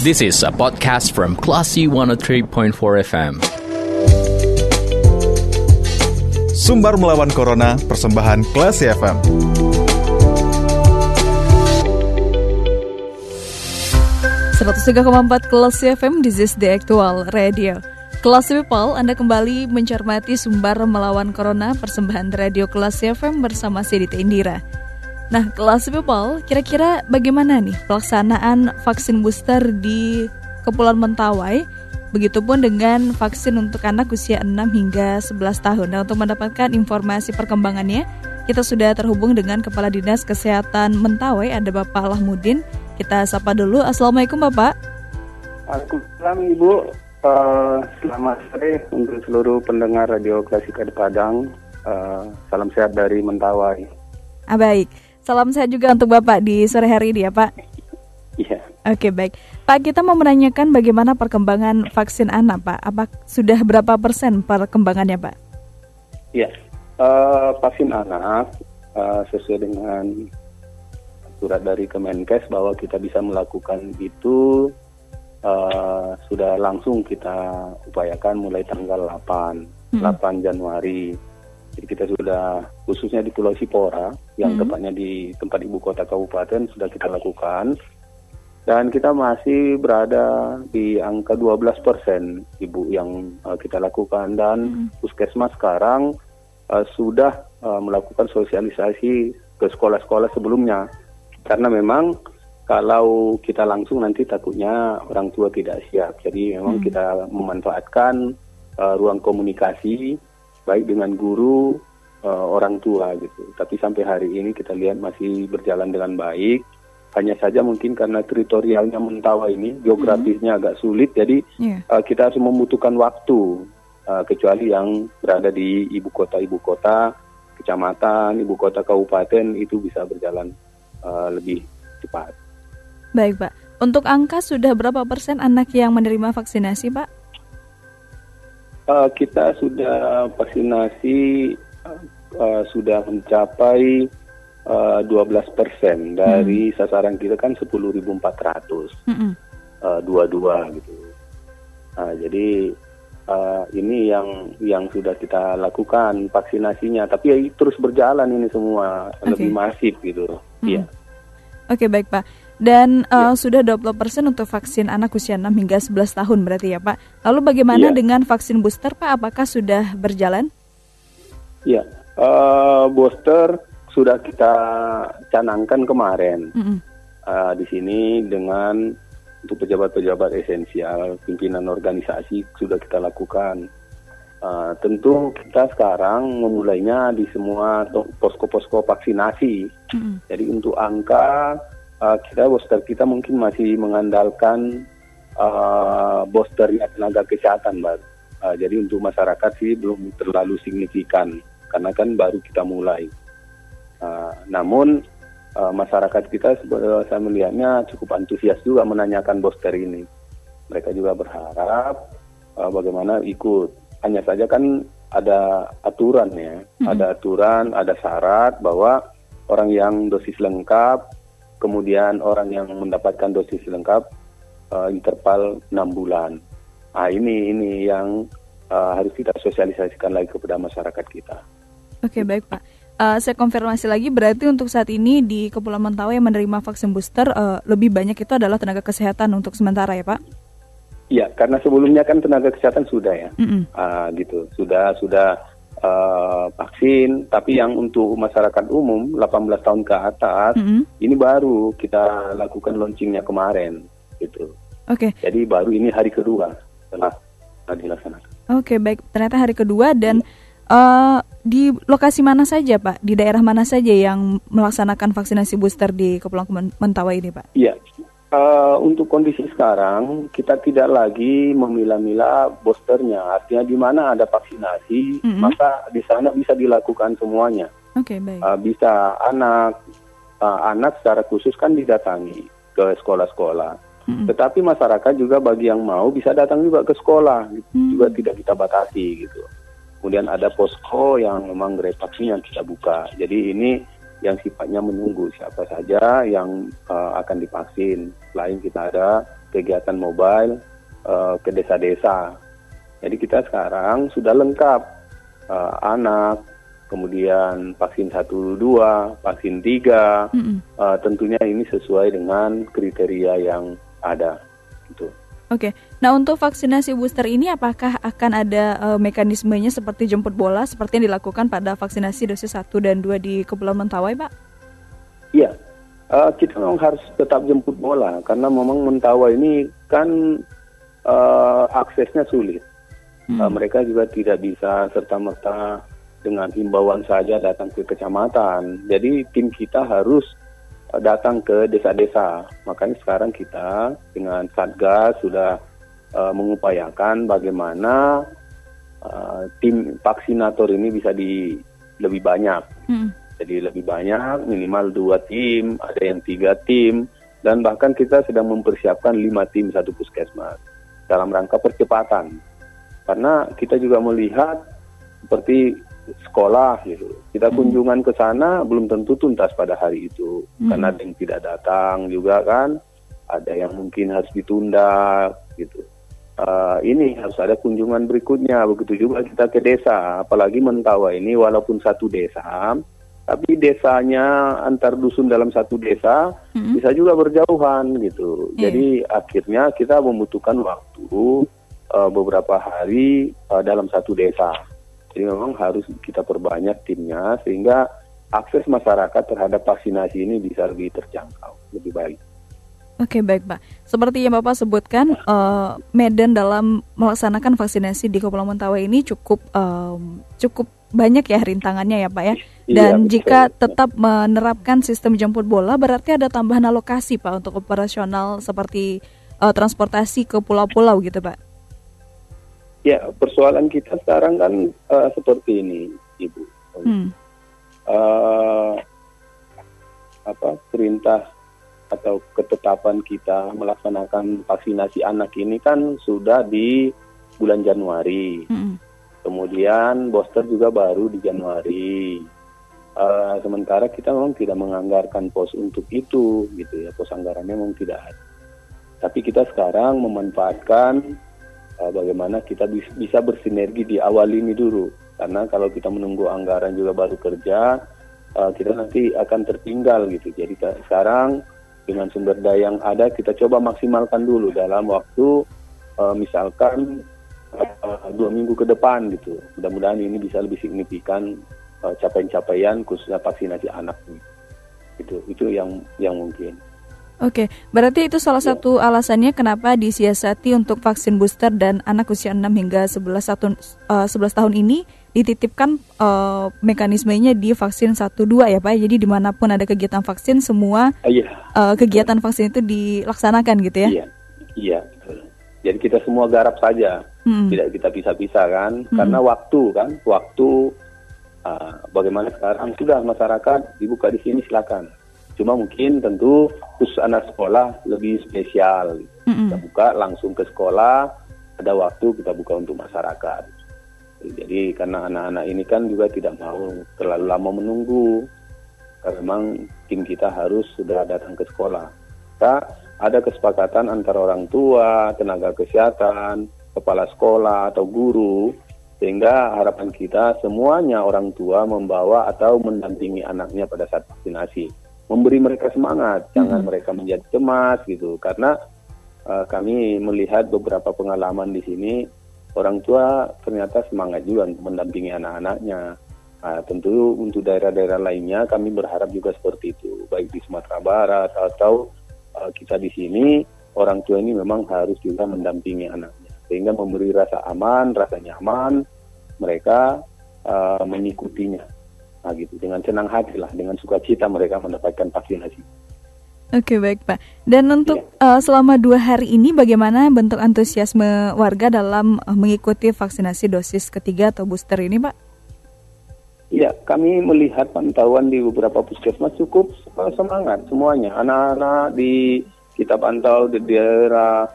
This is a podcast from Classy 103.4 FM. Sumbar melawan Corona, persembahan Classy FM. empat Kelas FM, this is the actual radio. Kelas People, Anda kembali mencermati sumber melawan Corona persembahan radio Kelas FM bersama Sidita Indira. Nah, Kelas People, kira-kira bagaimana nih pelaksanaan vaksin booster di Kepulauan Mentawai? Begitupun dengan vaksin untuk anak usia 6 hingga 11 tahun. Nah, untuk mendapatkan informasi perkembangannya, kita sudah terhubung dengan Kepala Dinas Kesehatan Mentawai, ada Bapak Lahmudin. Kita sapa dulu. Assalamualaikum Bapak. Waalaikumsalam Ibu. Uh, selamat sore untuk seluruh pendengar Radio Klasika di Padang. Uh, salam sehat dari Mentawai. Ah, baik, salam sehat juga untuk Bapak di sore hari ini ya Pak. Iya. Oke baik, Pak kita mau menanyakan bagaimana perkembangan vaksin anak Pak. Apa sudah berapa persen perkembangannya Pak? Iya, uh, vaksin anak uh, sesuai dengan surat dari Kemenkes bahwa kita bisa melakukan itu uh, sudah langsung kita upayakan mulai tanggal 8, hmm. 8 Januari. Jadi kita sudah khususnya di Pulau Sipora yang hmm. tepatnya di tempat ibu kota kabupaten sudah kita lakukan dan kita masih berada di angka 12 persen ibu yang uh, kita lakukan dan hmm. puskesmas sekarang uh, sudah uh, melakukan sosialisasi ke sekolah-sekolah sebelumnya karena memang kalau kita langsung nanti takutnya orang tua tidak siap. Jadi memang hmm. kita memanfaatkan uh, ruang komunikasi baik dengan guru, uh, orang tua gitu. Tapi sampai hari ini kita lihat masih berjalan dengan baik. Hanya saja mungkin karena teritorialnya Mentawai ini geografisnya hmm. agak sulit, jadi yeah. uh, kita harus membutuhkan waktu. Uh, kecuali yang berada di ibu kota ibu kota, kecamatan, ibu kota kabupaten itu bisa berjalan uh, lebih cepat. Baik Pak, untuk angka sudah berapa persen anak yang menerima vaksinasi Pak? Uh, kita sudah vaksinasi uh, sudah mencapai uh, 12 persen dari hmm. sasaran kita kan 10.400 hmm. uh, dua-dua gitu. Nah, jadi uh, ini yang yang sudah kita lakukan vaksinasinya, tapi ya, terus berjalan ini semua okay. lebih masif gitu. Iya. Hmm. Oke okay, baik Pak. Dan uh, ya. sudah 20% untuk vaksin anak usia 6 hingga 11 tahun berarti ya Pak. Lalu bagaimana ya. dengan vaksin booster Pak? Apakah sudah berjalan? Ya, uh, booster sudah kita canangkan kemarin. Mm -hmm. uh, di sini dengan untuk pejabat-pejabat esensial, pimpinan organisasi sudah kita lakukan. Uh, tentu kita sekarang memulainya di semua posko-posko vaksinasi. Mm -hmm. Jadi untuk angka uh, kita booster kita mungkin masih mengandalkan uh, boosternya tenaga kesehatan, Mbak. Uh, jadi untuk masyarakat sih belum terlalu signifikan karena kan baru kita mulai. Uh, namun uh, masyarakat kita saya melihatnya cukup antusias juga menanyakan booster ini. Mereka juga berharap uh, bagaimana ikut. Hanya saja kan ada aturan ya, mm -hmm. ada aturan, ada syarat bahwa orang yang dosis lengkap kemudian orang yang mendapatkan dosis lengkap uh, interval 6 bulan. Nah, ini ini yang uh, harus kita sosialisasikan lagi kepada masyarakat kita. Oke, baik Pak. Uh, saya konfirmasi lagi berarti untuk saat ini di Kepulauan Mentawai yang menerima vaksin booster uh, lebih banyak itu adalah tenaga kesehatan untuk sementara ya Pak? Iya, karena sebelumnya kan tenaga kesehatan sudah ya, mm -hmm. uh, gitu, sudah sudah uh, vaksin, tapi yang untuk masyarakat umum 18 tahun ke atas mm -hmm. ini baru kita lakukan launchingnya kemarin, gitu. Oke. Okay. Jadi baru ini hari kedua setelah dilaksanakan. Oke, okay, baik. Ternyata hari kedua dan uh, di lokasi mana saja, Pak? Di daerah mana saja yang melaksanakan vaksinasi booster di Kepulauan Mentawai ini, Pak? Iya, Uh, untuk kondisi sekarang kita tidak lagi memilah-milah boosternya. Artinya di mana ada vaksinasi, mm -hmm. maka di sana bisa dilakukan semuanya. Oke okay, baik. Uh, bisa anak, uh, anak secara khusus kan didatangi ke sekolah-sekolah. Mm -hmm. Tetapi masyarakat juga bagi yang mau bisa datang juga ke sekolah, mm -hmm. juga tidak kita batasi gitu. Kemudian ada posko yang memang repaksi yang kita buka. Jadi ini yang sifatnya menunggu siapa saja yang uh, akan divaksin. Selain kita ada kegiatan mobile uh, ke desa-desa. Jadi kita sekarang sudah lengkap uh, anak, kemudian vaksin satu dua, vaksin tiga, mm -hmm. uh, tentunya ini sesuai dengan kriteria yang ada. Oke, nah untuk vaksinasi booster ini apakah akan ada uh, mekanismenya seperti jemput bola seperti yang dilakukan pada vaksinasi dosis 1 dan 2 di Kepulauan Mentawai, Pak? Iya, uh, kita memang harus tetap jemput bola karena memang Mentawai ini kan uh, aksesnya sulit. Hmm. Uh, mereka juga tidak bisa serta-merta dengan himbauan saja datang ke kecamatan. Jadi tim kita harus datang ke desa-desa. Makanya sekarang kita dengan Satgas sudah uh, mengupayakan bagaimana uh, tim vaksinator ini bisa di lebih banyak. Hmm. Jadi lebih banyak, minimal dua tim, ada yang tiga tim, dan bahkan kita sedang mempersiapkan lima tim satu puskesmas dalam rangka percepatan. Karena kita juga melihat seperti sekolah gitu. Kita hmm. kunjungan ke sana belum tentu tuntas pada hari itu hmm. karena ada yang tidak datang juga kan, ada yang mungkin harus ditunda gitu. Uh, ini harus ada kunjungan berikutnya. Begitu juga kita ke desa, apalagi Mentawa ini walaupun satu desa, tapi desanya antar dusun dalam satu desa hmm. bisa juga berjauhan gitu. Yeah. Jadi akhirnya kita membutuhkan waktu uh, beberapa hari uh, dalam satu desa. Jadi memang harus kita perbanyak timnya sehingga akses masyarakat terhadap vaksinasi ini bisa lebih terjangkau, lebih baik. Oke baik Pak. Seperti yang Bapak sebutkan, uh, Medan dalam melaksanakan vaksinasi di Kepulauan Mentawai ini cukup um, cukup banyak ya rintangannya ya Pak ya. Iya, Dan iya, jika tetap menerapkan sistem jemput bola, berarti ada tambahan alokasi Pak untuk operasional seperti uh, transportasi ke pulau-pulau gitu Pak. Ya, persoalan kita sekarang kan uh, seperti ini, Ibu. Hmm. Uh, apa perintah atau ketetapan kita melaksanakan vaksinasi anak ini kan sudah di bulan Januari. Hmm. Kemudian booster juga baru di Januari. Uh, sementara kita memang tidak menganggarkan pos untuk itu, gitu ya. Pos anggarannya memang tidak ada. Tapi kita sekarang memanfaatkan bagaimana kita bisa bersinergi di awal ini dulu. Karena kalau kita menunggu anggaran juga baru kerja uh, kita nanti akan tertinggal gitu. Jadi sekarang dengan sumber daya yang ada kita coba maksimalkan dulu dalam waktu uh, misalkan dua minggu ke depan gitu. Mudah-mudahan ini bisa lebih signifikan capaian-capaian khususnya vaksinasi anak itu itu yang yang mungkin Oke, berarti itu salah ya. satu alasannya kenapa disiasati untuk vaksin booster dan anak usia 6 hingga 11, satu, uh, 11 tahun ini dititipkan uh, mekanismenya di vaksin 1 2 ya Pak. Jadi di mana pun ada kegiatan vaksin semua ya. uh, kegiatan vaksin itu dilaksanakan gitu ya? Iya, iya. Jadi kita semua garap saja, hmm. tidak kita bisa-bisa kan, hmm. karena waktu kan, waktu uh, bagaimana sekarang sudah masyarakat dibuka di sini silakan Cuma mungkin tentu khusus anak sekolah lebih spesial. Mm-hmm. Kita buka langsung ke sekolah, ada waktu kita buka untuk masyarakat. Jadi karena anak-anak ini kan juga tidak mau terlalu lama menunggu, karena memang tim kita harus sudah datang ke sekolah. Kita ada kesepakatan antara orang tua, tenaga kesehatan, kepala sekolah atau guru, sehingga harapan kita semuanya orang tua membawa atau mendampingi anaknya pada saat vaksinasi memberi mereka semangat, jangan hmm. mereka menjadi cemas gitu. Karena uh, kami melihat beberapa pengalaman di sini orang tua ternyata semangat juga untuk mendampingi anak-anaknya. Nah, tentu untuk daerah-daerah lainnya kami berharap juga seperti itu, baik di Sumatera Barat atau uh, kita di sini orang tua ini memang harus juga mendampingi anaknya sehingga memberi rasa aman, rasa nyaman mereka uh, mengikutinya. Nah gitu, dengan senang hati lah, dengan sukacita mereka mendapatkan vaksinasi. Oke baik Pak. Dan untuk ya. uh, selama dua hari ini bagaimana bentuk antusiasme warga dalam uh, mengikuti vaksinasi dosis ketiga atau booster ini Pak? Ya, kami melihat pantauan di beberapa puskesmas cukup uh, semangat semuanya. Anak-anak di kita pantau di daerah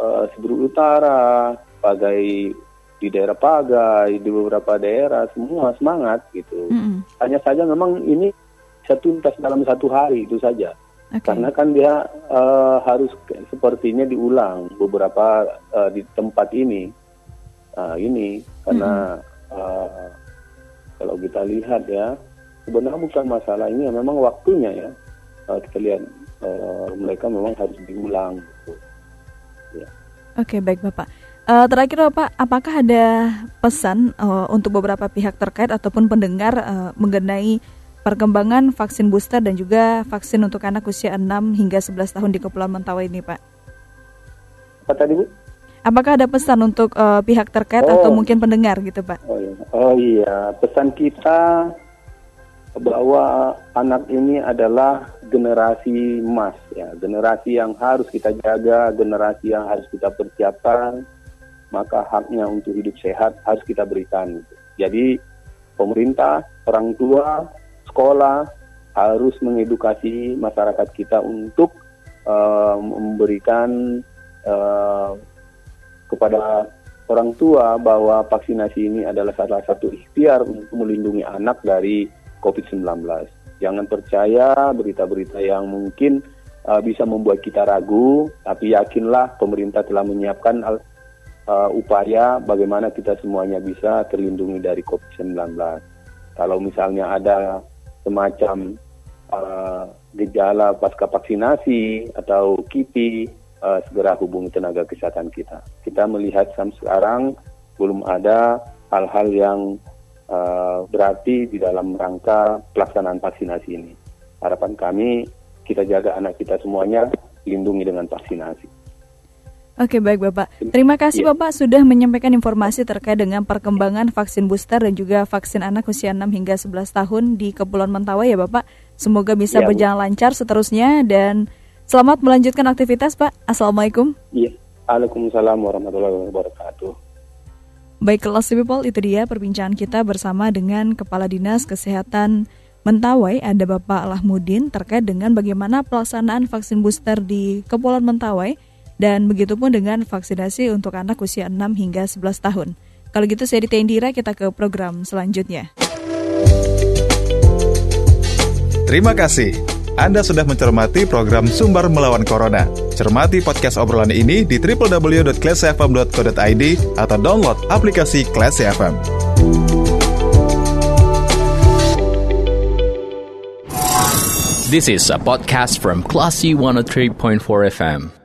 uh, Seberut Utara, Pagai di daerah Pagai, di beberapa daerah semua semangat gitu. Mm -hmm. Hanya saja memang ini bisa tuntas dalam satu hari itu saja. Oke. Karena kan dia eh, harus sepertinya diulang beberapa eh, di tempat ini. Nah, ini karena eh, kalau kita lihat ya sebenarnya bukan masalah ini, ya, memang waktunya ya. Eh, kita lihat eh, mereka memang harus diulang. gitu. Ya. Oke, baik Bapak. Eh, terakhir Bapak, apakah ada pesan eh, untuk beberapa pihak terkait ataupun pendengar eh, mengenai perkembangan vaksin booster dan juga vaksin untuk anak usia 6 hingga 11 tahun di Kepulauan Mentawai ini, Pak? Apa tadi bu? Apakah ada pesan untuk eh, pihak terkait Oh. atau mungkin pendengar gitu, Pak? Oh iya. oh iya, pesan kita bahwa anak ini adalah generasi emas ya, generasi yang harus kita jaga, generasi yang harus kita persiapkan, maka haknya untuk hidup sehat harus kita berikan. Jadi pemerintah, orang tua, sekolah harus mengedukasi masyarakat kita untuk eh, memberikan eh, kepada orang tua bahwa vaksinasi ini adalah salah satu ikhtiar untuk melindungi anak dari COVID-19. Jangan percaya berita-berita yang mungkin uh, bisa membuat kita ragu, tapi yakinlah pemerintah telah menyiapkan uh, upaya bagaimana kita semuanya bisa terlindungi dari COVID-19. Kalau misalnya ada semacam uh, gejala pasca vaksinasi atau KIPI, uh, segera hubungi tenaga kesehatan kita. Kita melihat sampai sekarang belum ada hal-hal yang uh, berarti di dalam rangka pelaksanaan vaksinasi ini. Harapan kami kita jaga anak kita semuanya lindungi dengan vaksinasi. Oke, baik Bapak. Terima kasih Iya. Bapak sudah menyampaikan informasi terkait dengan perkembangan vaksin booster dan juga vaksin anak usia 6 hingga 11 tahun di Kepulauan Mentawai ya Bapak. Semoga bisa Bu. berjalan lancar seterusnya dan selamat melanjutkan aktivitas Pak. Assalamualaikum. Iya. Waalaikumsalam warahmatullahi wabarakatuh. Baik kelas people itu dia perbincangan kita bersama dengan Kepala Dinas Kesehatan Mentawai ada Bapak Lahmudin terkait dengan bagaimana pelaksanaan vaksin booster di Kepulauan Mentawai dan begitupun dengan vaksinasi untuk anak usia 6 hingga 11 tahun. Kalau gitu saya Dita Indira kita ke program selanjutnya. Terima kasih. Anda sudah mencermati program Sumber Melawan Corona. Cermati podcast obrolan ini di www.classfm.co.id atau download aplikasi Classy FM. This is a podcast from Classy 103.4 FM.